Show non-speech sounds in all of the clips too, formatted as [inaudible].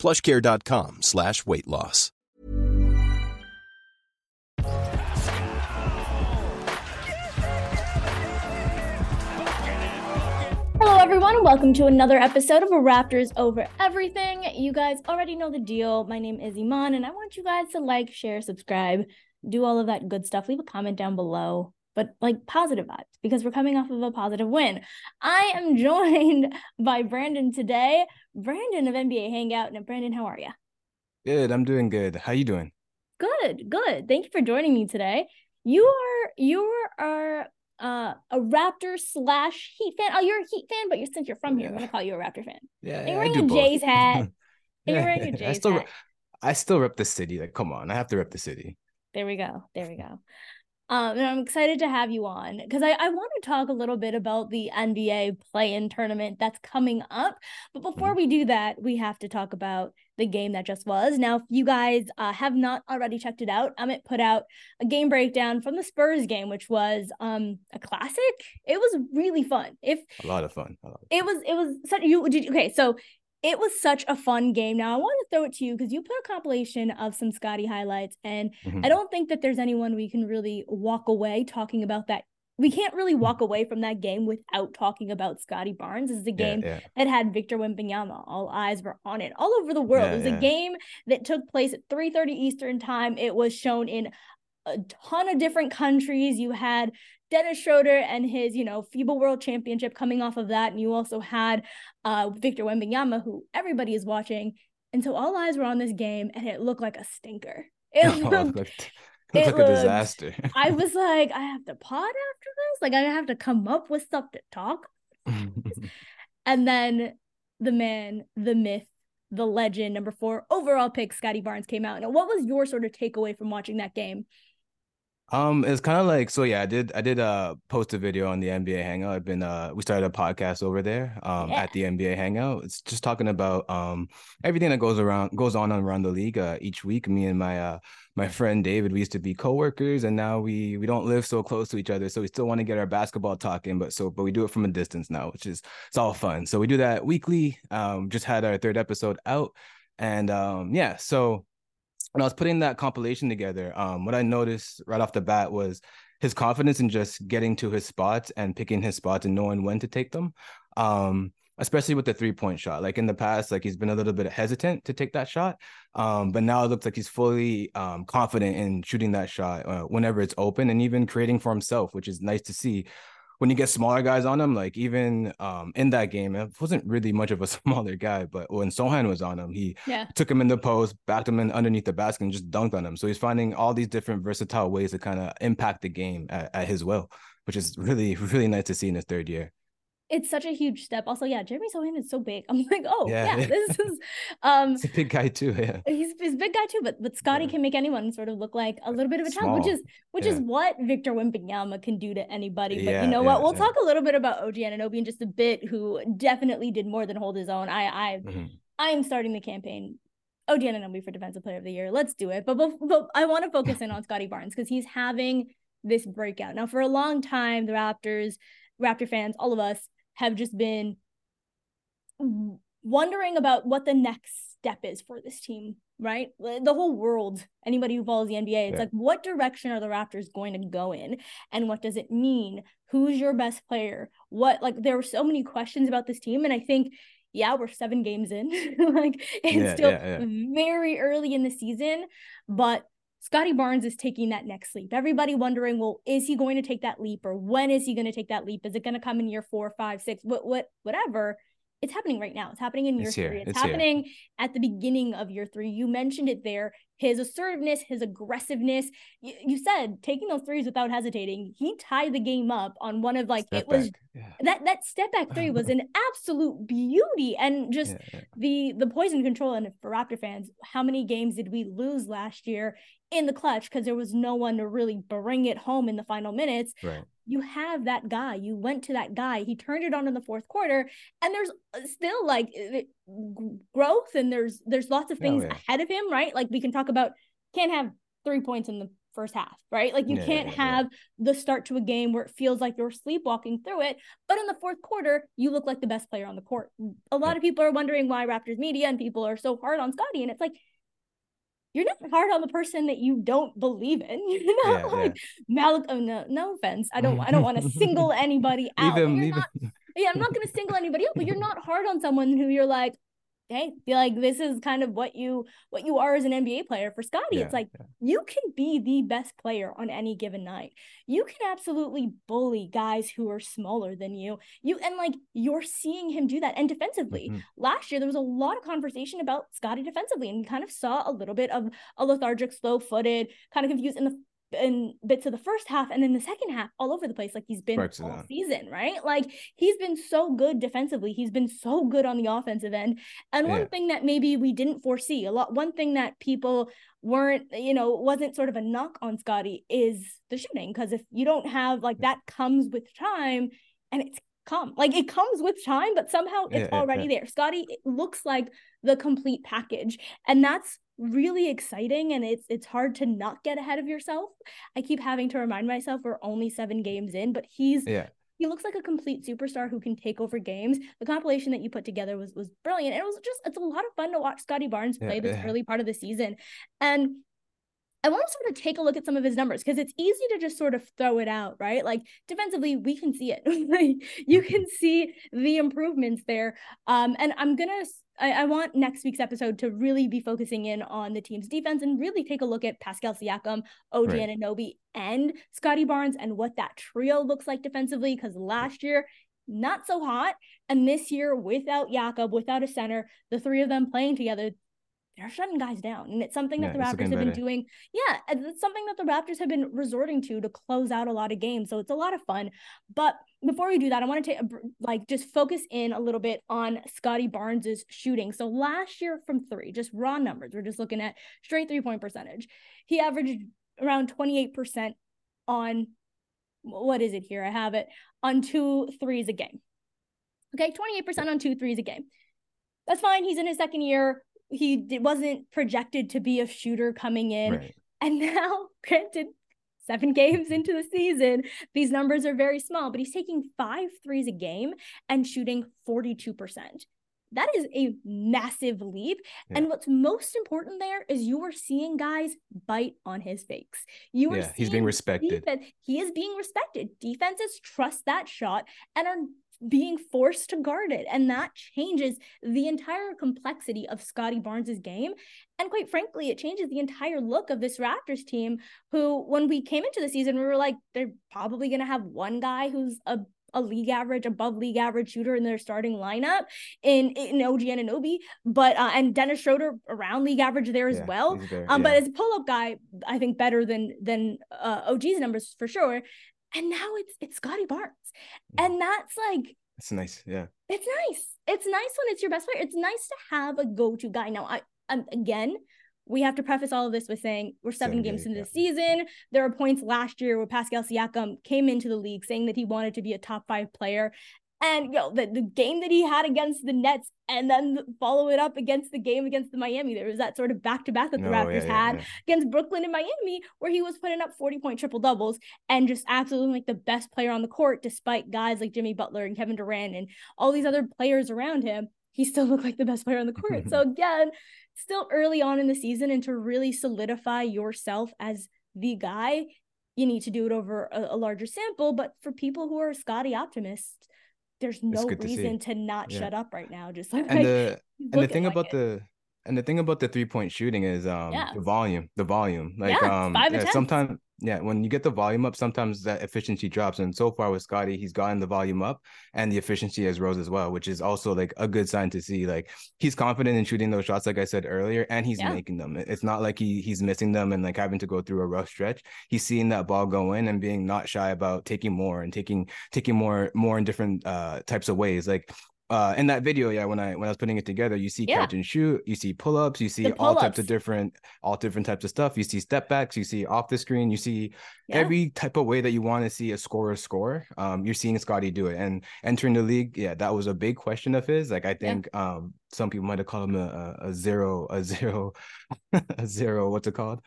plushcare.com slash weight loss. Hello, everyone. Welcome to another episode of Raptors Over Everything. You guys already know the deal. My name is Imman, and I want you guys to like, share, subscribe, do all of that good stuff. Leave a comment down below, but like positive vibes because we're coming off of a positive win. I am [laughs] joined by Brandon today. Brandon of NBA Hangout. And Brandon, how are you? Good. I'm doing good. How are you doing? Good. Good. Thank you for joining me today. You are you are uh, a Raptor slash Heat fan. Oh, you're a Heat fan, but you're since you're from here, I'm gonna call you a Raptor fan. Yeah, yeah, you're I wearing a. Jays hat. And [laughs] you're Yeah, wearing a I Jays still, hat. I still rep the city. Like, come on, I have to rep the city. There we go. There we go. Um, and I'm excited to have you on because I, I want to talk a little bit about the NBA play-in tournament that's coming up. But before we do that, we have to talk about the game that just was. Now, if you guys uh, have not already checked it out, Amit put out a game breakdown from the Spurs game, which was um a classic. It was really fun. If A lot of fun. Lot of it was it was such you did okay so it was such a fun game now i want to throw it to you because you put a compilation of some scottie highlights and Mhm. i don't think that there's anyone we can really walk away talking about that we can't really walk away from that game without talking about Scottie Barnes. This is a game yeah. that had Victor Wembanyama. All eyes were on it all over the world. Yeah, it was yeah. a game that took place at 3:30 Eastern time. It was shown in a ton of different countries. You had Dennis Schroeder and his, you know, FIBA World Championship coming off of that, and you also had uh, Victor Wembanyama, who everybody is watching. And so all eyes were on this game, and it looked like a stinker. It [laughs] Oh, looked looked, it looked like a disaster. I [laughs] was like, I have to pod after this. Like, I have to come up with stuff to talk. [laughs] And then the man, the myth, the legend, number four overall pick, Scottie Barnes came out. Now, what was your sort of takeaway from watching that game? Um, it's kind of like so. Yeah, I did. I did uh post a video on the NBA Hangout. I've been uh we started a podcast over there um Yeah. at the NBA Hangout. It's just talking about um everything that goes around goes on around the league uh, each week. Me and my uh my friend David, we used to be coworkers, and now we we don't live so close to each other, so we still want to get our basketball talking, but so but we do it from a distance now, which is it's all fun. So we do that weekly. Um, just had our third episode out, and um yeah, so when I was putting that compilation together, um, what I noticed right off the bat was his confidence in just getting to his spots and picking his spots and knowing when to take them. Um, especially with the three point shot. Like in the past, like he's been a little bit hesitant to take that shot. Um, but now it looks like he's fully um confident in shooting that shot uh, whenever it's open and even creating for himself, which is nice to see. When you get smaller guys on him, like even um in that game, it wasn't really much of a [laughs] smaller guy, but when Sochan was on him, he Yeah. took him in the post, backed him in underneath the basket, and just dunked on him. So he's finding all these different versatile ways to kind of impact the game at, at his will, which is really, [laughs] really nice to see in his third year. It's such a huge step. Also, yeah, Jeremy Sochan is so big. [laughs] I'm like, oh yeah, Yeah. this [laughs] is um He's a big guy too. Yeah. he's he's a big guy too, but but Scottie Yeah. can make anyone sort of look like a little bit of a child, which is which is what Victor Wembanyama can do to anybody. But Yeah, you know what? We'll yeah. talk a little bit about OG Anunoby in just a bit, who definitely did more than hold his own. I I Mhm. I am starting the campaign. OG Anunoby for Defensive Player of the Year. Let's do it. But but, but I want to focus in on Scottie Barnes because he's having this breakout now. For a long time, the Raptors, Raptor fans, all of us have just been wondering about what the next step is for this team, right? The whole world, anybody who follows the NBA, it's Yeah. like, what direction are the Raptors going to go in? And what does it mean? Who's your best player? What, like, there were so many questions about this team. And I think, yeah, we're seven games in. [laughs] like, it's Yeah, still yeah, very early in the season, but Scottie Barnes is taking that next leap. Everybody wondering, well, is he going to take that leap or when is he going to take that leap? Is it going to come in year four, five, six, what, what, whatever? It's happening right now. It's happening in year It's three. It's, It's here. happening at the beginning of year three. You mentioned it there. His assertiveness, his aggressiveness. You, you said taking those threes without hesitating. He tied the game up on one of like step it was yeah. that that step back three was [laughs] an absolute beauty and just yeah, yeah. the the poison control. And for Raptor fans, how many games did we lose last year in the clutch because there was no one to really bring it home in the final minutes. Right. You have that guy. You went to that guy. He turned it on in the fourth quarter, and there's uh, still like growth, and there's there's lots of oh, things oh, yeah. ahead of him. Right. Like we can talk about can't have three points in the first half, right? Like you yeah, can't yeah, have the start to a game where it feels like you're sleepwalking through it. But in the fourth quarter, you look like the best player on the court. A lot of people are wondering why Raptors media and people are so hard on Scottie And it's like, you're not hard on the person that you don't believe in. [laughs] You're not yeah, like yeah. Malik. Oh no, no offense. I don't. I don't want to [laughs] single anybody out. Not, yeah, I'm not going to single anybody out, but you're not hard on someone who you're like, hey, be like this is kind of what you what you are as an NBA player for Scottie. Yeah, it's like yeah. you can be the best player on any given night. You can absolutely bully guys who are smaller than you. You and like you're seeing him do that. And defensively, mm-hmm. last year there was a lot of conversation about Scottie defensively, and we kind of saw a little bit of a lethargic, slow-footed, kind of confused in the in bits of the first half and then the second half all over the place like he's been all season right? Like he's been so good defensively. He's been so good on the offensive end. And yeah. one thing that maybe we didn't foresee a lot one thing that people weren't you know wasn't sort of a knock on Scottie is the shooting because if you don't have like that comes with time and it's come like it comes with time but somehow it's yeah, already yeah. there. Scottie looks like the complete package. And that's really exciting and it's it's hard to not get ahead of yourself. I keep having to remind myself we're only 7 games in, but he's yeah. He looks like a complete superstar who can take over games. The compilation that you put together was was brilliant. It was just it's a lot of fun to watch Scottie Barnes play yeah, this yeah. early part of the season. And I want to sort of take a look at some of his numbers because it's easy to just sort of throw it out, right? Like defensively, we can see it. [laughs] you can see the improvements there. Um, and I'm gonna I, I, want next week's episode to really be focusing in on the team's defense and really take a look at Pascal Siakam, OG right. Anunoby, and Scottie Barnes and what that trio looks like defensively. Because last year, not so hot. And this year, without Jakob, without a center, the three of them playing together, they're shutting guys down. And it's something that yeah, the Raptors have been doing. Yeah, it's something that the Raptors have been resorting to to close out a lot of games. So it's a lot of fun. But before we do that, I want to take like just focus in a little bit on Scottie Barnes's shooting. So last year from three, just raw numbers, we're just looking at straight three point percentage. He averaged around 28% on what is it here? I have it on two threes a game. Okay, 28% on two threes a game. That's fine. He's in his second year he wasn't projected to be a shooter coming in. Right. And now, [laughs] granted, seven games mm-hmm. into the season, these numbers are very small, but he's taking five threes a game and shooting 42%. That is a massive leap. Yeah. And what's most important there is you are seeing guys bite on his fakes. You are yeah, he's being respected. Defense, he is being respected. Defenses trust that shot and are being forced to guard it. And that changes the entire complexity of Scottie Barnes's game. And quite frankly, it changes the entire look of this Raptors team, who, when we came into the season, we were like, they're probably going to have one guy who's a a league average, above league average shooter in their starting lineup in in OG Anunoby, but uh, and Dennis Schroeder around league average there as yeah, well. There, um, yeah. but as a pull up guy, I think better than than uh, OG's numbers for sure and now it's it's Scottie Barnes, mm. and that's like it's nice, yeah. It's nice. It's nice when it's your best player. It's nice to have a go-to guy. Now, I um, again, we have to preface all of this with saying we're seven, seven games into yeah. the season. There are points last year where Pascal Siakam came into the league saying that he wanted to be a top five player, and know, the, the game that he had against the Nets and then follow it up against the game against the Miami. There was that sort of back to back that the Raptors yeah, had yeah. against Brooklyn and Miami, where he was putting up 40 point triple doubles and just absolutely like the best player on the court, despite guys like Jimmy Butler and Kevin Durant and all these other players around him. He still [laughs] looked like the best player on the court. so [laughs] again, still early on in the season, and to really solidify yourself as the guy, you need to do it over a, a larger sample. But for people who are Scottie optimists, there's no reason to, to not yeah. shut up right now. Just like and the and the thing like about it. the and the thing about the three point shooting is um yeah. the volume, the volume. Like yeah, um sometimes yeah, when you get the volume up, sometimes that efficiency drops. And so far with Scottie, he's gotten the volume up and the efficiency has rose as well, which is also like a good sign to see. Like he's confident in shooting those shots, like I said earlier, and he's yeah. making them. It's not like he he's missing them and like having to go through a rough stretch. He's seeing that ball go in and being not shy about taking more and taking taking more more in different uh types of ways. Like uh in that video yeah when i when i was putting it together you see yeah. catch and shoot you see pull-ups you see all types of different all different types of stuff you see step backs you see off the screen you see yeah. every type of way that you want to see a scorer score um you're seeing Scottie do it and entering the league yeah that was a big question of his like i think yeah. um some people might have called him a, a zero a zero [laughs] a zero what's it called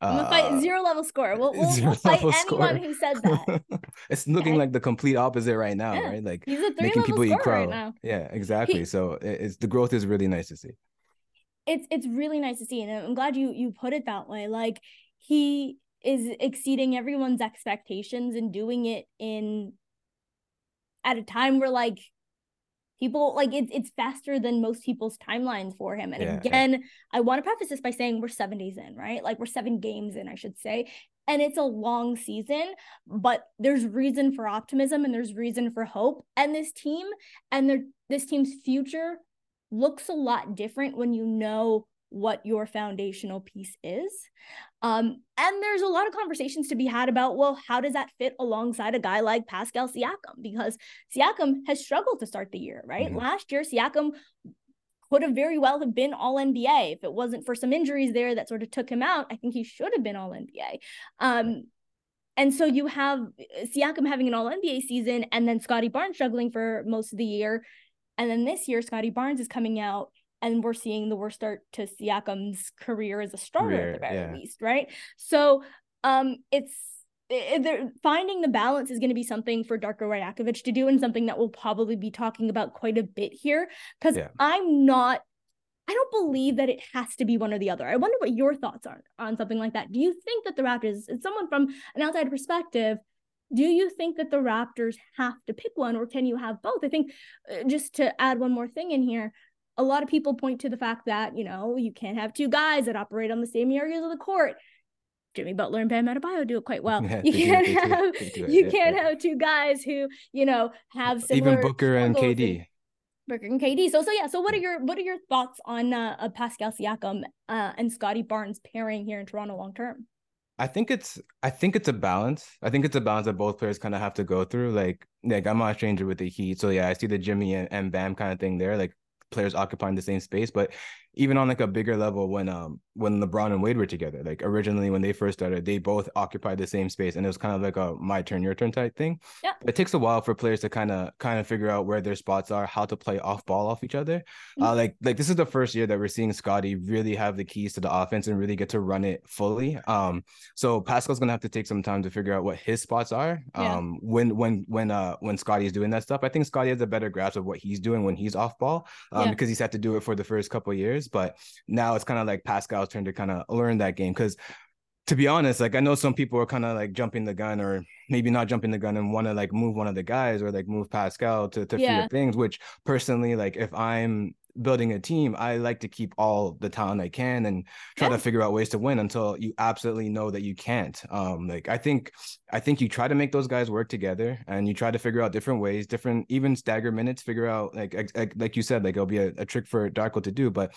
I'm gonna fight uh, zero level score. We'll, we'll, we'll fight anyone score. who said that. [laughs] it's looking like the complete opposite right now, yeah. right? Like he's a three making people eat crow. Right yeah, exactly. He, so it's the growth is really nice to see. It's it's really nice to see, and I'm glad you you put it that way. Like he is exceeding everyone's expectations and doing it in at a time where like people like it's it's faster than most people's timelines for him. And yeah, again, yeah. I want to preface this by saying we're seven days in, right? Like we're seven games in, I should say. And it's a long season, but there's reason for optimism and there's reason for hope. And this team and their this team's future looks a lot different when you know what your foundational piece is. Um, and there's a lot of conversations to be had about, well, how does that fit alongside a guy like Pascal Siakam? Because Siakam has struggled to start the year, right? Mm-hmm. Last year, Siakam could have very well have been all NBA if it wasn't for some injuries there that sort of took him out. I think he should have been all NBA. Um, and so you have Siakam having an all NBA season and then Scottie Barnes struggling for most of the year. And then this year, Scottie Barnes is coming out and we're seeing the worst start to Siakam's career as a starter career, at the very yeah. least, right? So um it's it, finding the balance is going to be something for Darko Rajakovic to do and something that we'll probably be talking about quite a bit here because yeah. I'm not I don't believe that it has to be one or the other. I wonder what your thoughts are on something like that. Do you think that the Raptors, as someone from an outside perspective, do you think that the Raptors have to pick one or can you have both? I think uh, just to add one more thing in here, a lot of people point to the fact that, you know, you can't have two guys that operate on the same areas of the court. Jimmy Butler and Bam Adebayo do it quite well. [laughs] Yeah, you can't have you can't have two guys who you know have similar even Booker and KD. Booker and KD. So so yeah. So what are your what are your thoughts on uh, Pascal Siakam uh, and Scottie Barnes pairing here in Toronto long term? I think it's I think it's a balance. I think it's a balance that both players kind of have to go through. Like like I'm not a stranger with the Heat, so yeah, I see the Jimmy and, and Bam kind of thing there. Like players occupying the same space, but even on like a bigger level when um when LeBron and Wade were together. Like originally when they first started, they both occupied the same space and it was kind of like a my turn, your turn type thing. Yeah. It takes a while for players to kind of kind of figure out where their spots are, how to play off ball off each other. Mm-hmm. Uh like like this is the first year that we're seeing Scottie really have the keys to the offense and really get to run it fully. Um so Pascal's gonna have to take some time to figure out what his spots are. Yeah. Um when when when uh when Scottie is doing that stuff. I think Scottie has a better grasp of what he's doing when he's off ball. Um yeah. because he's had to do it for the first couple years. But now it's kind of like Pascal's turn to kind of learn that game because to be honest, like I know some people are kind of like jumping the gun or maybe not jumping the gun and want to like move one of the guys or like move Pascal to to yeah. things. Which personally, like if I'm building a team, I like to keep all the talent I can and try yeah. to figure out ways to win until you absolutely know that you can't. Um, like I think I think you try to make those guys work together and you try to figure out different ways, different even stagger minutes, figure out like like, like you said, like it'll be a, a trick for Darko to do, but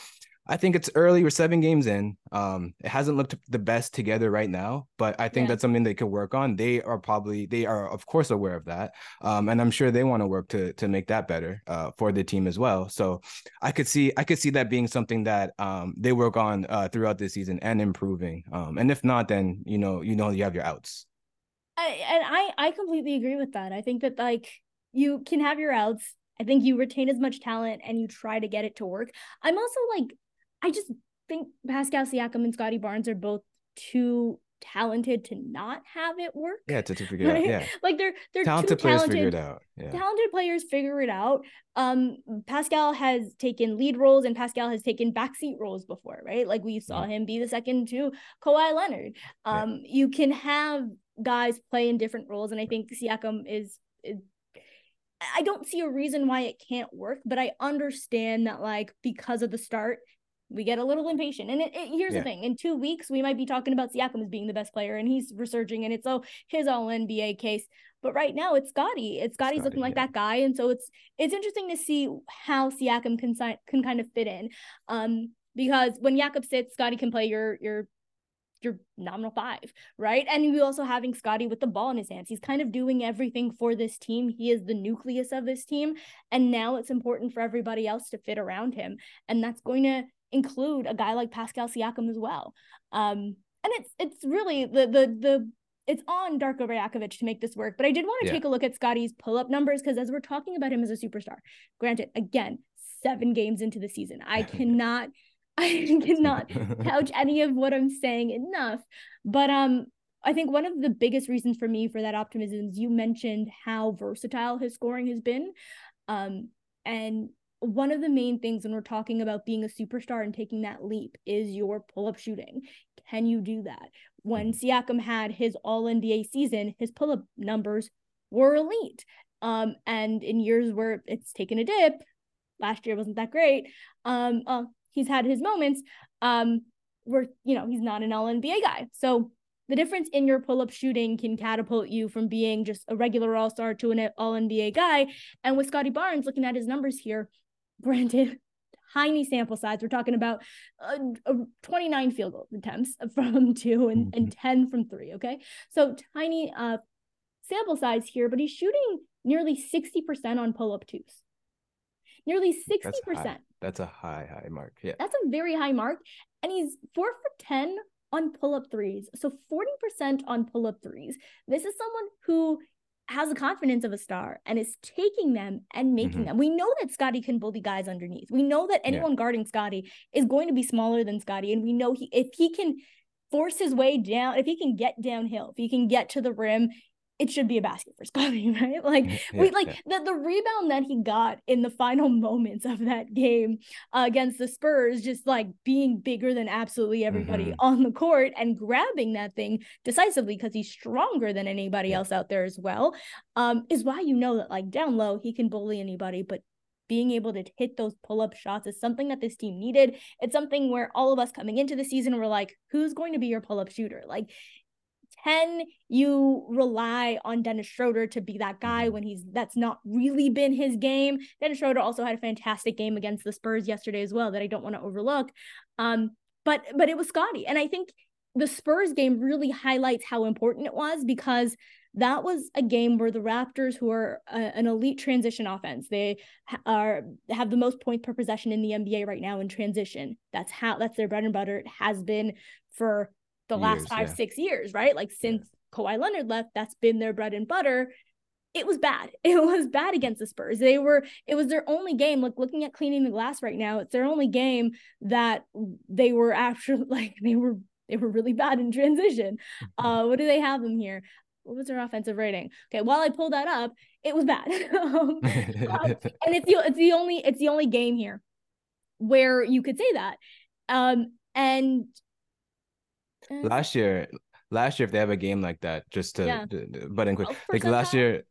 I think it's early. We're seven games in. Um, it hasn't looked the best together right now, but I think yeah. that's something they could work on. They are probably they are of course aware of that, um, and I'm sure they want to work to to make that better uh, for the team as well. So I could see I could see that being something that um, they work on uh, throughout the season and improving. Um, and if not, then you know you know you have your outs. I, and I I completely agree with that. I think that like you can have your outs. I think you retain as much talent and you try to get it to work. I'm also like I just think Pascal Siakam and Scottie Barnes are both too talented to not have it work. Yeah, to, to figure right? out. Yeah. Like they're they're talented players talented, figure it out. Yeah. Talented players figure it out. Um Pascal has taken lead roles and Pascal has taken backseat roles before, right? Like we saw him be the second to Kawhi Leonard. Um yeah. you can have guys play in different roles and I think Siakam is, is I don't see a reason why it can't work, but I understand that like because of the start we get a little impatient. And it, it, here's yeah. the thing: in two weeks, we might be talking about Siakam as being the best player, and he's resurging, and it's oh his All NBA case. But right now, it's Scottie. It's Scottie's Scottie, looking like yeah. that guy, and so it's it's interesting to see how Siakam can can kind of fit in. Um, because when Jakob sits, Scottie can play your your your nominal five, right? And you also having Scottie with the ball in his hands. He's kind of doing everything for this team. He is the nucleus of this team. And now it's important for everybody else to fit around him. And that's going to include a guy like Pascal Siakam as well. Um, and it's it's really the the the it's on Darko Rajakovic to make this work. But I did want to yeah. take a look at Scottie's pull-up numbers because as we're talking about him as a superstar, granted, again, seven games into the season, I [laughs] cannot [laughs] I cannot [laughs] couch any of what I'm saying enough. But um, I think one of the biggest reasons for me for that optimism is you mentioned how versatile his scoring has been. Um, and one of the main things when we're talking about being a superstar and taking that leap is your pull-up shooting. Can you do that? When mm-hmm. Siakam had his all NBA season, his pull-up numbers were elite. Um, and in years where it's taken a dip, last year wasn't that great. Um, uh, he's had his moments um where you know he's not an all NBA guy. So the difference in your pull-up shooting can catapult you from being just a regular all-star to an all NBA guy. And with Scottie Barnes, looking at his numbers here, granted, tiny sample size. We're talking about uh, uh, 29 field goal attempts [laughs] from two and, and mm-hmm. 10 from three. Okay. So tiny uh, sample size here, but he's shooting nearly 60% on pull up twos nearly 60%. That's. That's a high, high mark. Yeah. That's a very high mark. And he's four for 10 on pull up threes. So 40% on pull up threes. This is someone who has the confidence of a star and is taking them and making mm-hmm. them. We know that Scottie can bully guys underneath. We know that anyone yeah. guarding Scottie is going to be smaller than Scottie. And we know he if he can force his way down, if he can get downhill, if he can get to the rim, it should be a basket for Scottie, [laughs] right? Like yeah, we like yeah. the, the rebound that he got in the final [laughs] moments of that game uh, against the Spurs, just like being bigger than absolutely everybody mm-hmm. on the court and grabbing that thing decisively because he's stronger than anybody yeah. else out there as well. Um, is why you know that like down low he can bully anybody, but being able to hit those pull-up shots is something that this team needed. It's something where all of us coming into the season were like, who's going to be your pull-up shooter? Like can you rely on Dennis Schroeder to be that guy mm-hmm. when he's that's not really been his game? Dennis Schroeder also had a fantastic game against the Spurs yesterday as well that I don't want to overlook. Um, but but it was Scottie, and I think the Spurs game really highlights how important it was because that was a game where the Raptors, who are a, an elite transition offense, they are have the most points per possession in the NBA right now in transition. That's how that's their bread and butter. It has been for the years, last five, yeah. six years, right? Like since yeah. Kawhi Leonard left, that's been their bread and butter. It was bad. [laughs] It was bad against the Spurs. They were, it was their only game. Like looking at cleaning the glass right now, it's their only game that they were actually [laughs] like they were they were really bad in transition. Uh, what do they have them here? What was their offensive rating? Okay, while I pulled that up, it was bad. [laughs] um, and it's the it's the only it's the only game here where you could say that. Um, and Mm. last year last year if they have a game like that just to yeah. but in quick like last year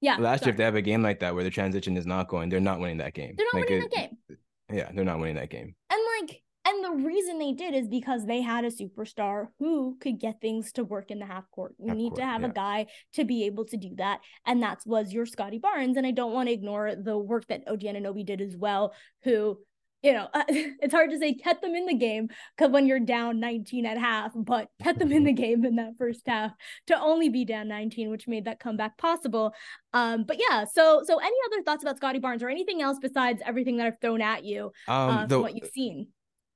yeah last sorry. year if they have a game like that where the transition is not going they're not winning that game they're not like winning it, that game yeah they're not winning that game and like and the reason they did is because they had a superstar who could get things to work in the half court. You half need court, to have yeah. a guy to be able to do that. And that was your Scottie Barnes. And I don't want to ignore the work that OG Anunoby did as well, who you know, uh, [laughs] it's hard to say kept them in the game because when you're down 19 at half, but kept them in the game in that first half to only be down 19, which made that comeback possible. Um, but yeah, so so any other thoughts about Scottie Barnes or anything else besides everything that I've thrown at you um, uh, the, what you've seen?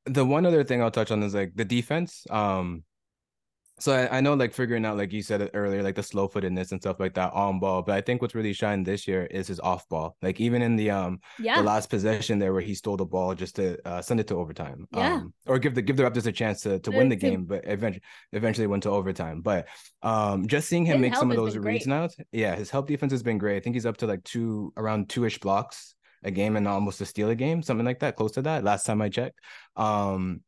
The one other thing I'll touch on is like the defense. Um, so I, I, know like figuring out like you said earlier like the slow footedness and stuff like that on ball but i think what's really shined this year is his off ball. Like even in the um yeah. the last possession there where he stole the ball just to uh, send it to overtime yeah. um or give the give the raptors a chance to to win the game but eventually eventually went to overtime. But um just seeing him make some of those reads now yeah his help defense has been great. I think he's up to like two around two-ish blocks a game and almost a steal a game something like that close to that last time i checked. Um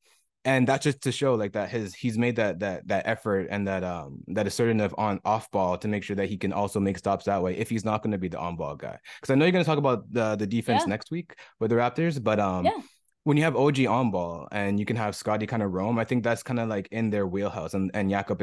and that's just to show like that his he's made that that that effort and that um that assertiveness on off ball to make sure that he can also make stops that way if he's not going to be the on ball guy because I know you're going to talk about the the defense yeah. next week with the Raptors but um yeah. when you have OG on ball and you can have Scottie kind of roam, I think that's kind of like in their wheelhouse. And and Jakob.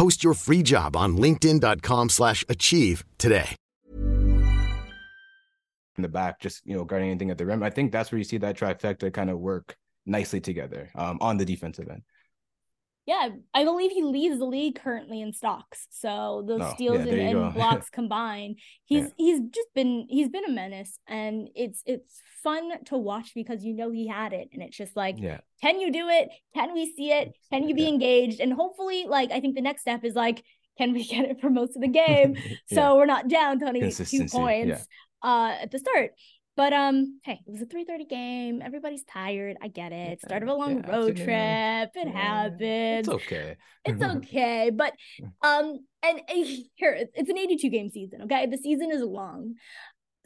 Post your free job on linkedin.com/achieve today. In the back, just you know, guarding anything at the rim. I think that's where you see that trifecta kind of work nicely together um, on the defensive end yeah, I believe he leads the league currently in stocks. So those oh, steals yeah, and, and [laughs] blocks combined, he's yeah. he's just been he's been a menace, and it's it's fun to watch because you know he had it, and it's just like, yeah. can you do it? Can we see it? Can you be engaged? And hopefully, like I think the next step is like, can we [laughs] get it for most of the game [laughs] so we're not down twenty two points uh at the start. But um, hey, it was a 3:30 game. Everybody's tired. I get it. Start of a long yeah, road trip. It yeah, happens. It's okay. it's [laughs] okay. But [laughs] um, and, and [laughs] here it's an 82 game season. Okay, the season is long.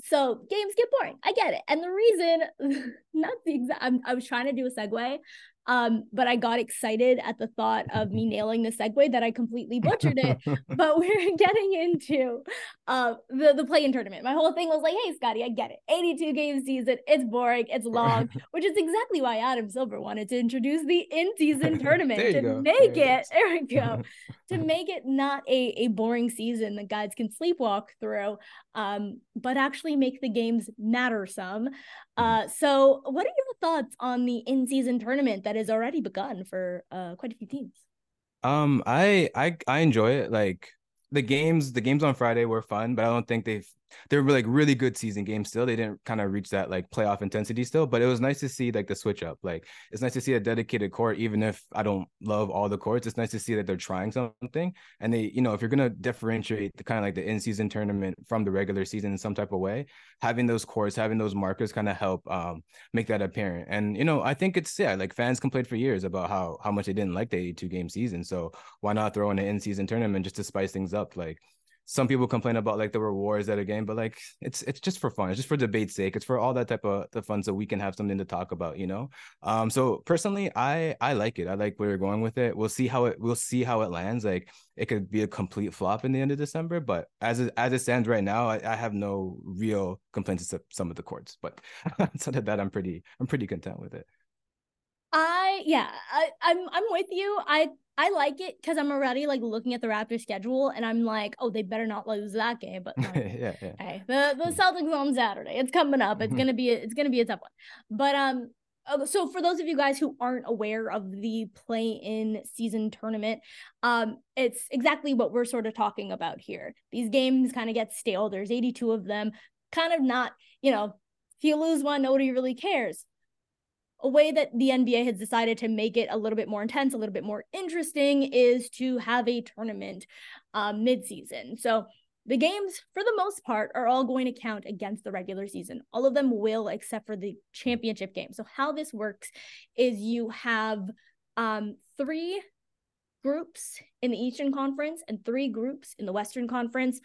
So games get boring. I get it. And the reason, not the exact, I'm, I was trying to do a segue, um, but I got excited at the thought of me [laughs] nailing the segue that I completely butchered it. [laughs] but we're [laughs] getting into uh, the the play in tournament. My whole thing was like, hey, Scottie, I get it. 82 game season, it's boring, it's long, which is exactly why Adam Silver wanted to introduce the in season tournament to go. make there it. There we go. to make it not a, a boring season that guys can sleepwalk through, um, but actually make the games matter some. Uh, so, what are your thoughts on the in-season tournament that has already begun for uh, quite a few teams? Um, I I I enjoy it. Like the games, the games on Friday were fun, but I don't think they've they were like really good season games still. They didn't kind of reach that like playoff intensity still, but it was nice to see like the switch up. Like it's nice to see a dedicated court, even if I don't love all the courts. It's nice to see that they're trying something. And they, you know, if you're gonna differentiate the kind of like the in-season tournament from the regular season in some type of way, having those courts, having those markers kind of help um make that apparent. And you know, I think it's yeah, like fans complained for years about how how much they didn't like the 82 game season. So why not throw in an in-season tournament just to spice things up? Like some people complain about like the rewards at a game, but like it's it's just for fun. It's just for debate's sake. It's for all that type of the fun so we can have something to talk about, you know. Um, so personally, I I like it. I like where you're going with it. We'll see how it we'll see how it lands. Like it could be a complete flop in the end of December, but as it, as it stands right now, I, I have no real complaints except some of the courts. But [laughs] outside of that, I'm pretty I'm pretty content with it. I yeah, I, I'm I'm with you. I I like it because I'm already like looking at the Raptors schedule and I'm like, oh, they better not lose that game. But like, [laughs] yeah, yeah. Hey, the the Celtics on Saturday. It's coming up. It's mm-hmm. gonna be a, it's gonna be a tough one. But um, uh, so for those of you guys who aren't aware of the play in season tournament, um, it's exactly what we're sort of talking about here. These games kind of get stale. There's 82 of them. Kind of not, you know, if you lose one, nobody really cares a way that the NBA has decided to make it a little bit more intense, a little bit more interesting, is to have a tournament um, mid-season. So the games, for the most part, are all going to count against the regular season. All of them will, except for the championship game. So how this works is you have um, three groups in the Eastern Conference and three groups in the Western Conference.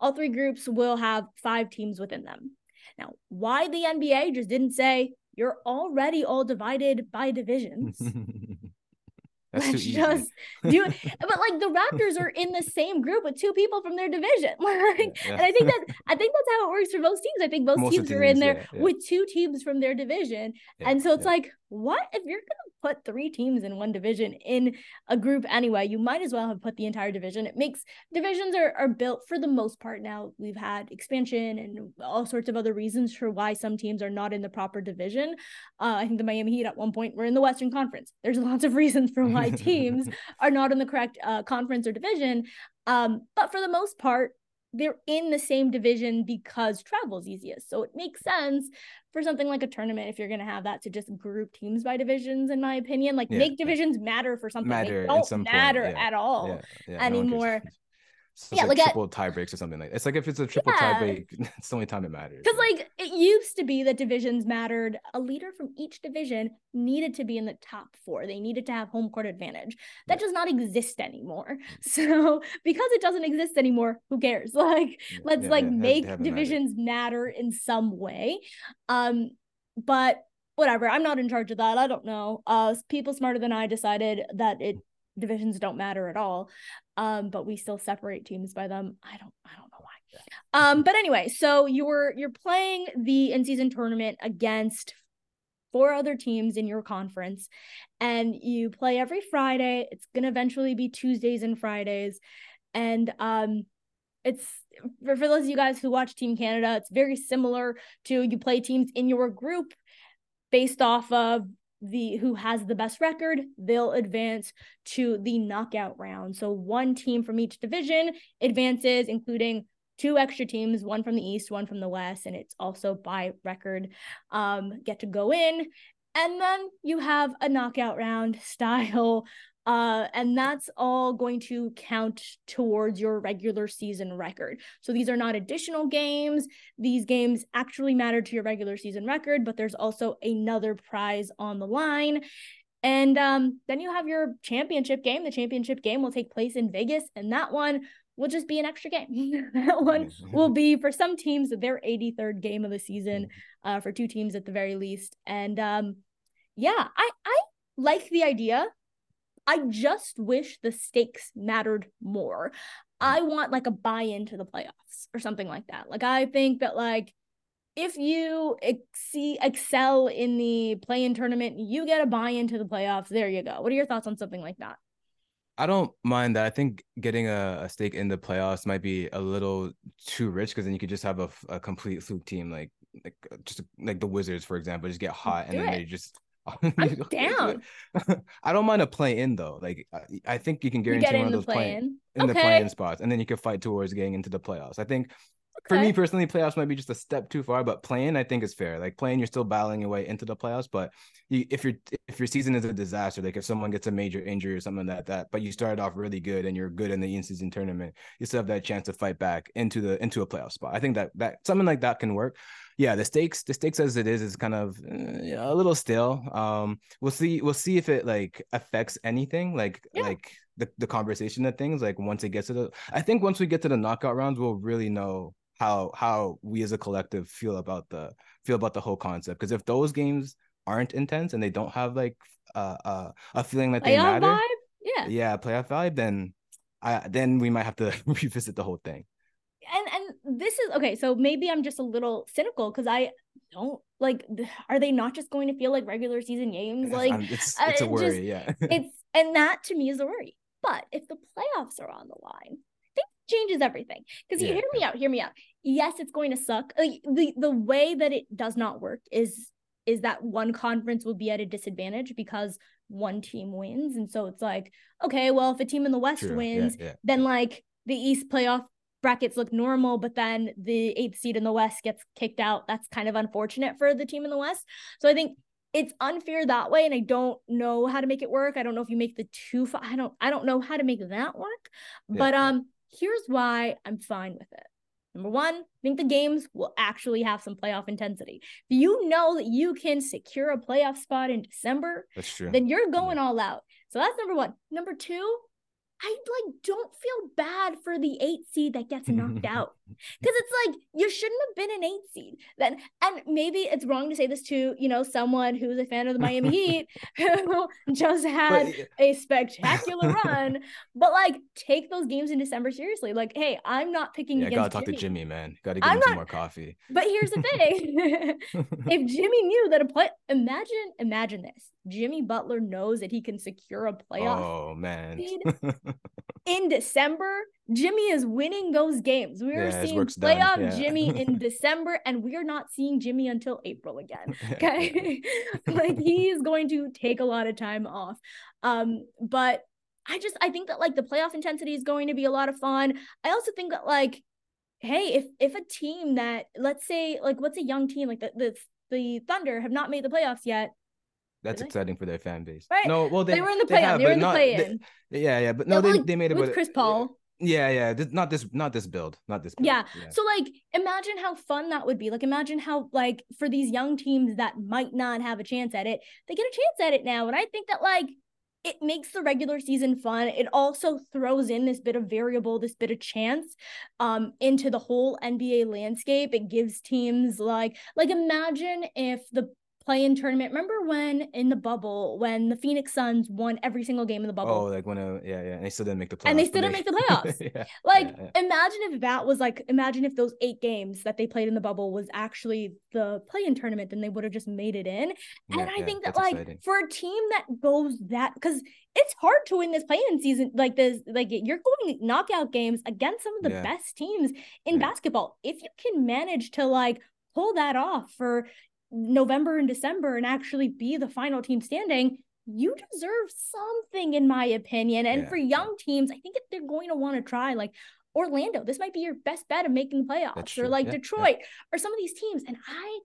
All three groups will have five teams within them. Now, why the NBA just didn't say you're already all divided by divisions. [laughs] That's Let's just do it. But like the Raptors are in the same group with two people from their division. [laughs] Like, yeah, yeah. and I think that I think that's how it works for most teams. I think most, most teams, teams, are in there yeah, with two teams from their division. and so it's like, what if you're gonna put three teams in one division in a group anyway? You might as well have put the entire division. It makes divisions are, are built for the most part now. We've had expansion and all sorts of other reasons for why some teams are not in the proper division. Uh, I think the Miami Heat at one point were in the Western Conference. There's [laughs] lots of reasons for why teams [laughs] are not in the correct uh, conference or division. Um, but for the most part, they're in the same division because travel is easiest. So it makes sense for something like a tournament if you're going to have that to just group teams by divisions in my opinion. Like yeah, make divisions matter for something. Matter they don't matter yeah, at all anymore So yeah, like, like triple tie breaks or something like. It's like if it's a triple yeah. tie break, [laughs] it's the only time it matters. Because like it used to be that divisions mattered. A leader from each division needed to be in the top four. They needed to have home court advantage. That yeah. does not exist anymore. [laughs] So because it doesn't exist anymore, who cares? [laughs] Like yeah. let's like make divisions matter in some way. Um, but whatever. I'm not in charge of that. I don't know. Uh, people smarter than I decided that it divisions don't matter at all. Um, but we still separate teams by them. I don't I don't know why. Um, but anyway, so you're you're playing the in-season tournament against four other teams in your conference and you play every Friday. It's going to eventually be Tuesdays and Fridays. And um it's for, for those of you guys who watch Team Canada, it's very similar to you play teams in your group based off of the who has the best record they'll advance to the knockout round. So one team from each division advances including two extra teams one from the east one from the west and it's also by record um get to go in. And then you have a knockout round style uh, and that's all going to count towards your regular season record. So these are not additional games. These games actually matter to your regular season record, but there's also another prize on the line. And um, then you have your championship game. The championship game will take place in Vegas, and that one will just be an extra game. [laughs] that one will be for some teams their 83rd game of the season, uh, for two teams at the very least. And um, yeah, I I like the idea I just wish the stakes mattered more. I mm. want like a buy into the playoffs or something like that. Like I think that like if you ex- excel in the play-in tournament, you get a buy into the playoffs. There you go. What are your thoughts on something like that? I don't mind that. I think getting a, a stake in the playoffs might be a little too rich because then you could just have a, a complete fluke team like like just like the Wizards, for example, just get hot Do and then it. they just [laughs] I'm down. [laughs] I don't mind a play in though. Like I, I think you can guarantee you one of those play in, in okay. the play in spots, and then you can fight towards getting into the playoffs. I think for me personally, playoffs might be just a step too far, but playing I think is fair. Like playing, you're still battling your way into the playoffs, but you, if your if your season is a disaster, like if someone gets a major injury or something like that, but you started off really good and you're good in the in-season tournament, you still have that chance to fight back into the into a playoff spot. I think that that something like that can work. Yeah, the stakes the stakes as it is is kind of uh, a little stale. Um, we'll see we'll see if it like affects anything like yeah. like the, the conversation of things like once it gets to the I think once we get to the knockout rounds we'll really know how how we as a collective feel about the feel about the whole concept. Because if those games aren't intense and they don't have like uh, uh a feeling that they matter, vibe? yeah, yeah, playoff vibe, then I then we might have to [laughs] revisit the whole thing. And and this is okay. So maybe I'm just a little cynical because I don't like. Are they not just going to feel like regular season games? Like it's it's a worry, just, yeah. [laughs] it's and that to me is a worry. But if the playoffs are on the line, that changes everything. Because yeah. hear me out, hear me out. Yes, it's going to suck. Like, the the way that it does not work is is that one conference will be at a disadvantage because one team wins. And so it's like, okay, well, if a team in the West True. wins, yeah, yeah. then like the East playoff brackets look normal, but then the eighth seed in the West gets kicked out. That's kind of unfortunate for the team in the West. So I think it's unfair that way and i don't know how to make it work i don't know if you make the two i don't i don't know how to make that work yeah. but um Here's why I'm fine with it. Number one, I think the games will actually have some playoff intensity. If you know that you can secure a playoff spot in December, that's true. Then you're going yeah. all out. So that's number one. Number two, I like don't feel bad for the eight seed that gets knocked [laughs] out because it's like you shouldn't have been an eight seed then. And maybe it's wrong to say this to you know someone who's a fan of the Miami [laughs] Heat who just had but, a spectacular run, but like take those games in December seriously. Like, hey, I'm not picking. Yeah, gotta talk Jimmy. to Jimmy, man. Gotta give I'm him not, some more coffee. But here's the thing: [laughs] if Jimmy knew that a play, imagine, imagine this: Jimmy Butler knows that he can secure a playoff. Oh man. [laughs] in December, Jimmy is winning those games. We are yeah, seeing playoff yeah. Jimmy in [laughs] December, and we are not seeing Jimmy until April again. [laughs] Okay. [laughs] like he's going to take a lot of time off. Um, but I just I think that like the playoff intensity is going to be a lot of fun. I also think that like, hey, if if a team that let's say like what's a young team like the the, the Thunder have not made the playoffs yet that's exciting for their fan base. Right. No, well they, they were in the play-in. They, they, were in the play-in. yeah, yeah, but no, they, they made it with Chris Paul. Yeah, yeah. Not this, not this build, not this. Build. Yeah. yeah. So like, imagine how fun that would be. Like, imagine how like for these young teams that might not have a chance at it, they get a chance at it now. And I think that like it makes the regular season fun. It also throws in this bit of variable, this bit of chance um into the whole NBA landscape. It gives teams like like imagine if the play-in tournament. Remember when in the bubble when the Phoenix Suns won every single game in the bubble? Oh, like when uh, yeah, yeah, and they still didn't make the playoffs. And they still didn't make the playoffs. [laughs] yeah, like yeah, yeah. imagine if that was like imagine if those eight games that they played in the bubble was actually the play-in tournament, then they would have just made it in. And I think that like exciting. for a team that goes that because it's hard to win this play-in season like this, like you're going knockout games against some of the best teams in basketball. If you can manage to like pull that off for November and December and actually be the final team standing, you deserve something, in my opinion. And yeah. for young teams, I think if they're going to want to try, like Orlando, this might be your best bet of making the playoffs, or like yeah, Detroit, yeah. or some of these teams. And I,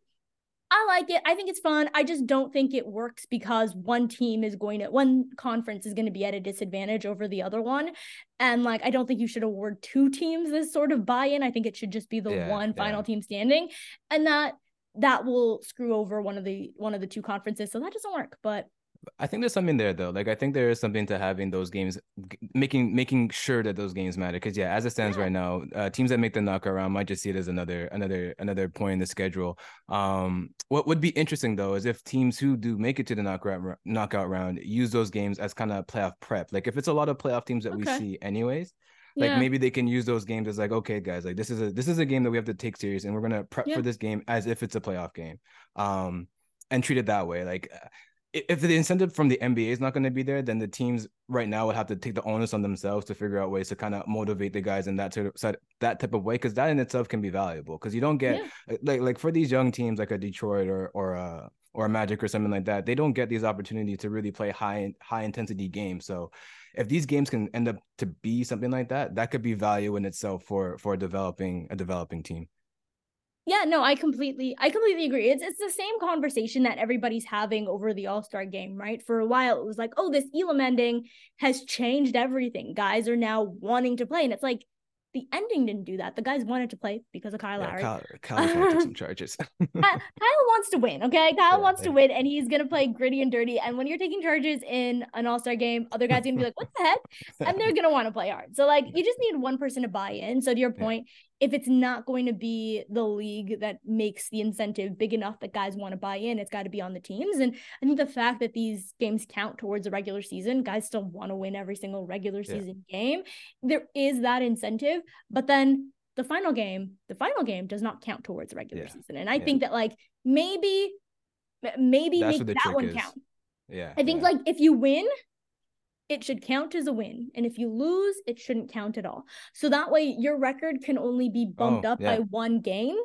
I like it. I think it's fun. I just don't think it works because one team is going to, one conference is going to be at a disadvantage over the other one. And like, I don't think you should award two teams this sort of buy in. I think it should just be the one final team standing. And that that will screw over one of the one of the two conferences. So that doesn't work. But I think there's something there though. Like I think there is something to having those games, making making sure that those games matter. Because yeah, as it stands yeah. right now, uh, teams that make the knockout round might just see it as another another another point in the schedule. Um, what would be interesting though is if teams who do make it to the knockout knockout round use those games as kind of playoff prep. Like if it's a lot of playoff teams that okay. we see anyways, like yeah. maybe they can use those games as like okay guys like this is a this is a game that we have to take serious and we're gonna prep yeah. for this game as if it's a playoff game um and treat it that way like uh, if the incentive from the NBA is not going to be there, then the teams right now would have to take the onus on themselves to figure out ways to kind of motivate the guys in that sort of, that type of way, because that in itself can be valuable. Because you don't get yeah. like like for these young teams like a Detroit or or a or a Magic or something like that, they don't get these opportunities to really play high high intensity games. So if these games can end up to be something like that, that could be value in itself for for developing a developing team. Yeah, no, I completely I completely agree. It's it's the same conversation that everybody's having over the All-Star game, right? For a while it was like, "Oh, this Elam ending has changed everything. Guys are now wanting to play." And it's like the ending didn't do that. The guys wanted to play because of Kyle yeah, Lowry. Kyle, Kyle took some [laughs] charges. [laughs] Kyle wants to win, okay? Kyle yeah, wants yeah. to win, and he's gonna play gritty and dirty. And when you're taking charges in an All Star game, other guys are gonna be like, "What the heck?" And they're [laughs] gonna want to play hard. So like, you just need one person to buy in. So to your point, if it's not going to be the league that makes the incentive big enough that guys want to buy in, it's got to be on the teams. And I think the fact that these games count towards the regular season, guys still want to win every single regular season yeah. game. There is that incentive, but then the final game, the final game does not count towards the regular yeah. season. And I yeah. think that like maybe, maybe That's make that one is. count. Yeah. I think like if you win, it should count as a win. And if you lose, it shouldn't count at all. So that way your record can only be bumped oh, up yeah. by one game,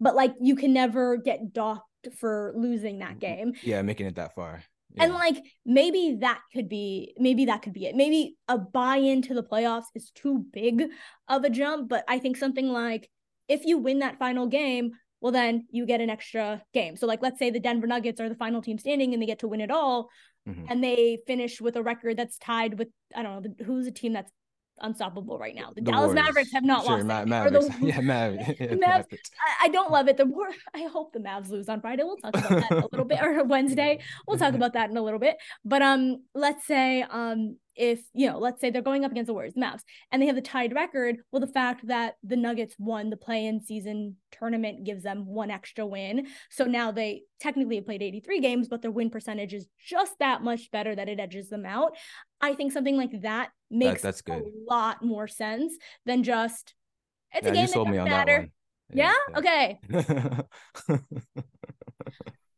but like you can never get docked for losing that mm-hmm. game. Yeah, making it that far. Yeah. And like maybe that could be maybe that could be it. Maybe a buy into the playoffs is too big of a jump, but I think something like if you win that final game, well then you get an extra game. So like let's say the Denver Nuggets are the final team standing and they get to win it all mm-hmm. and they finish with a record that's tied with I don't know who's a team that's unstoppable right now. The, the Dallas Warriors. Mavericks have not sure, lost. Ma- Mavericks. The, [laughs] yeah, [laughs] [laughs] Mavericks. Mavs, I, I, don't love it. The more I hope the Mavs lose on Friday. We'll talk about that a little bit, or Wednesday. We'll talk about that in a little bit. But um, let's say um, if you know, let's say they're going up against the Warriors, the Mavs, and they have the tied record. Well, the fact that the Nuggets won the play-in season tournament gives them one extra win. So now they technically have played 83 games, but their win percentage is just that much better that it edges them out. I think something like that makes that, that's good. a lot more sense than just it's yeah, a game that doesn't matter. Yeah, yeah? yeah. Okay. [laughs]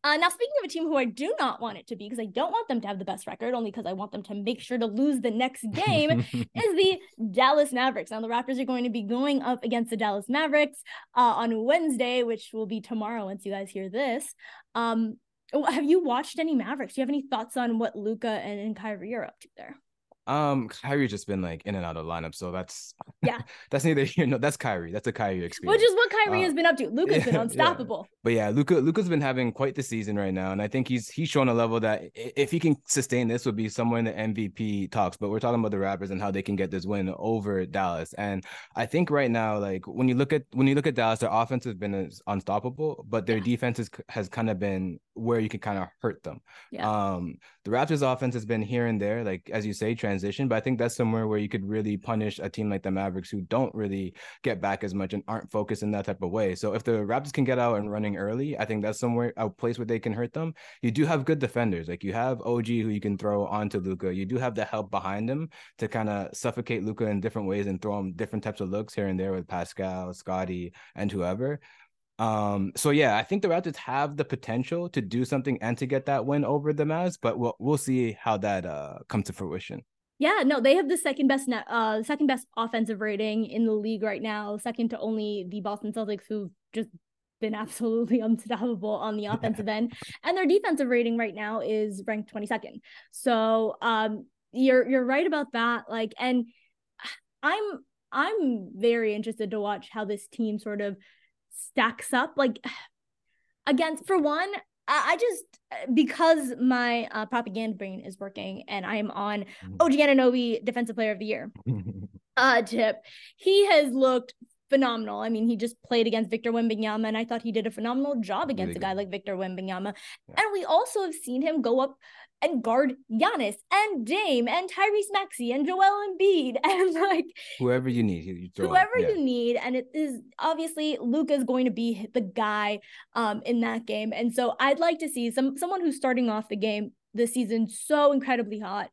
Uh, now, speaking of a team who I do not want it to be, because I don't want them to have the best record, only because I want them to make sure to lose the next game, [laughs] is the Dallas Mavericks. Now, the Raptors are going to be going up against the Dallas Mavericks uh, on Wednesday, which will be tomorrow once you guys hear this. Um, have you watched any Mavericks? Do you have any thoughts on what Luka and, and Kyrie are up to there? Um, Kyrie's just been like in and out of lineup, so that's yeah, [laughs] that's neither here no. That's Kyrie. That's a Kyrie experience. Which is what Kyrie uh, has been up to. Luka's yeah, been [laughs] unstoppable. Yeah. But yeah, Luka Luka's been having quite the season right now, and I think he's he's shown a level that if he can sustain this, would be somewhere in the MVP talks. But we're talking about the Raptors and how they can get this win over Dallas, and I think right now, like when you look at when you look at Dallas, their offense has been unstoppable, but their yeah. defense is, has kind of been where you can kind of hurt them. Yeah. Um, the Raptors offense has been here and there, like as you say, transition, but I think that's somewhere where you could really punish a team like the Mavericks who don't really get back as much and aren't focused in that type of way. So if the Raptors can get out and running early, I think that's somewhere a place where they can hurt them. You do have good defenders, like you have OG who you can throw onto Luka. You do have the help behind him to kind of suffocate Luka in different ways and throw him different types of looks here and there with Pascal, Scottie, and whoever. Um, so yeah, I think the Raptors have the potential to do something and to get that win over the Mavs, but we'll we'll see how that uh comes to fruition. Yeah, no, they have the second best net, uh second best offensive rating in the league right now, second to only the Boston Celtics who've just been [laughs] absolutely unstoppable on the [laughs] offensive end. And their defensive rating right now is ranked 22nd. So um you're you're right about that. Like and [sighs] I'm I'm very interested to watch how this team sort of stacks up like [sighs] against for one I just because my uh, propaganda brain is working and I am on mm-hmm. OG Anunoby Defensive Player of the Year [laughs] uh tip. He has looked phenomenal. I mean, he just played against Victor Wembanyama, and I thought he did a phenomenal job against really a guy like Victor Wembanyama. Yeah. And we also have seen him go up and guard Giannis and Dame and Tyrese Maxey and Joel Embiid [laughs] and like whoever you need, you whoever yeah. you need. And it is obviously Luka is going to be the guy um in that game. And so I'd like to see some someone who's starting off the game this season so incredibly hot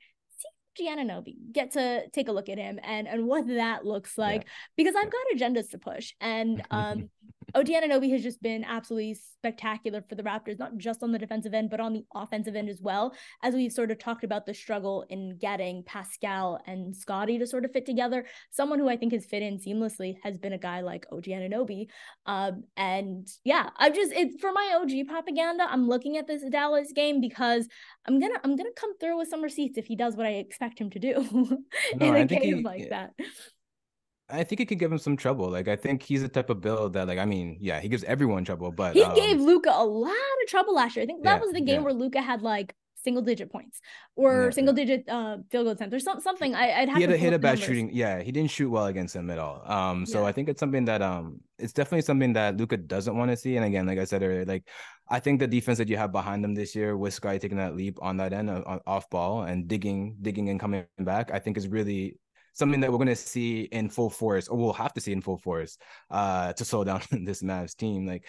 See Giannonobi, get to take a look at him and and what that looks like yeah. because I've got agendas to push and [laughs] um OG Anunoby has just been absolutely spectacular for the Raptors, not just on the defensive end, but on the offensive end as well. As we've sort of talked about the struggle in getting Pascal and Scottie to sort of fit together, someone who I think has fit in seamlessly has been a guy like OG Anunoby. Um, and yeah, I'm just it's for my OG propaganda. I'm looking at this Dallas game because I'm gonna I'm gonna come through with some receipts if he does what I expect him to do no, [laughs] in a game he, like that. I think it could give him some trouble. Like I think he's the type of build that, like, I mean, yeah, he gives everyone trouble, but he um, gave Luka a lot of trouble last year. I think that yeah, was the game yeah. where Luka had like single digit points or yeah, single digit uh field goal attempts or some, something. I, would have he had to a, hit a bad shooting. Yeah, he didn't shoot well against him at all. Um, so I think it's something that um, it's definitely something that Luka doesn't want to see. And again, like I said earlier, like I think the defense that you have behind them this year with Sky taking that leap on that end uh, off ball and digging, digging and coming back, I think is really something that we're going to see in full force, or we'll have to see in full force, uh, to slow [laughs] down this Mavs team. Like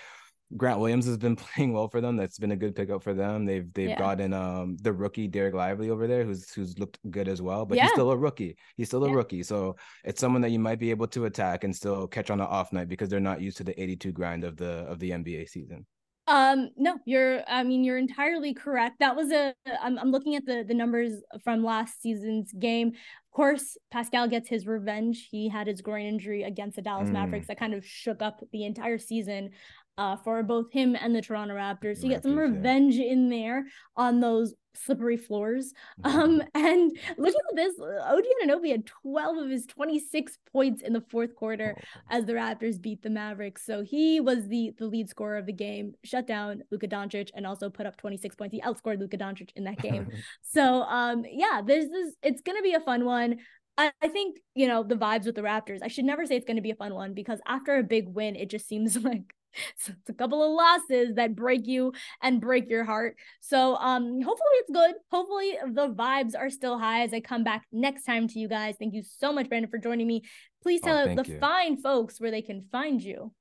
Grant Williams has been [laughs] playing well for them. That's been a good pickup for them. They've they've yeah. gotten um the rookie Dereck Lively over there, who's who's looked good as well. But yeah. he's still a rookie. He's still a yeah. rookie. So it's someone that you might be able to attack and still catch on an off night because they're not used to the 82 grind of the of the NBA season. Um, no, you're, I mean, you're entirely correct. That was a, I'm, I'm looking at the, the numbers from last season's game. Of course, Pascal gets his revenge. He had his groin injury against the Dallas mm. Mavericks that kind of shook up the entire season uh, for both him and the Toronto Raptors. So you get some revenge yeah. in there on those slippery floors. Mm-hmm. Um, [laughs] and looking at this, OG Anunoby had 12 of his 26 points in the fourth quarter oh. as the Raptors beat the Mavericks. So he was the the lead scorer of the game, shut down Luka Doncic, and also put up 26 points. He outscored Luka Doncic in that game. [laughs] so um, yeah, there's this. It's gonna be a fun one. I, I think you know the vibes with the Raptors. I should never say it's going to be a fun one because after a big win, it just seems [laughs] like [laughs] so it's a couple of losses that break you and break your heart. So um hopefully it's good. Hopefully the vibes are still high as I come back next time to you guys. Thank you so much, Brandon, for joining me. Please oh, tell oh, the you. fine folks where they can find you.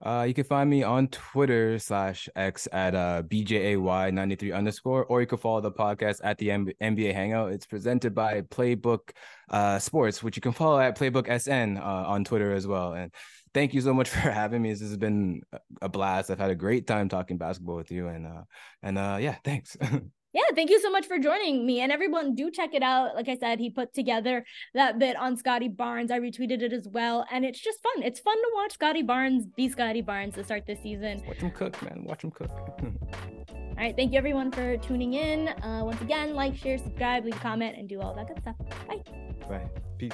Uh, you can find me on Twitter slash X at uh, BJAY93 underscore, or you can follow the podcast at the M- NBA Hangout. It's presented by Playbook uh, Sports, which you can follow at Playbook SN uh, on Twitter as well. And thank you so much [laughs] for having me. This has been a blast. I've had a great time talking basketball with you, and uh, and uh, yeah, thanks. [laughs] yeah, thank you so much for joining me. And everyone, do check it out. Like I said, he put together that bit on Scottie Barnes. I retweeted it as well. And it's just fun. It's fun to watch Scottie Barnes be Scottie Barnes to start this season. Watch him cook, man. Watch him cook. [laughs] all right. Thank you, everyone, for tuning in. Uh, once again, like, share, subscribe, leave a comment, and do all that good stuff. Bye. Bye. Peace.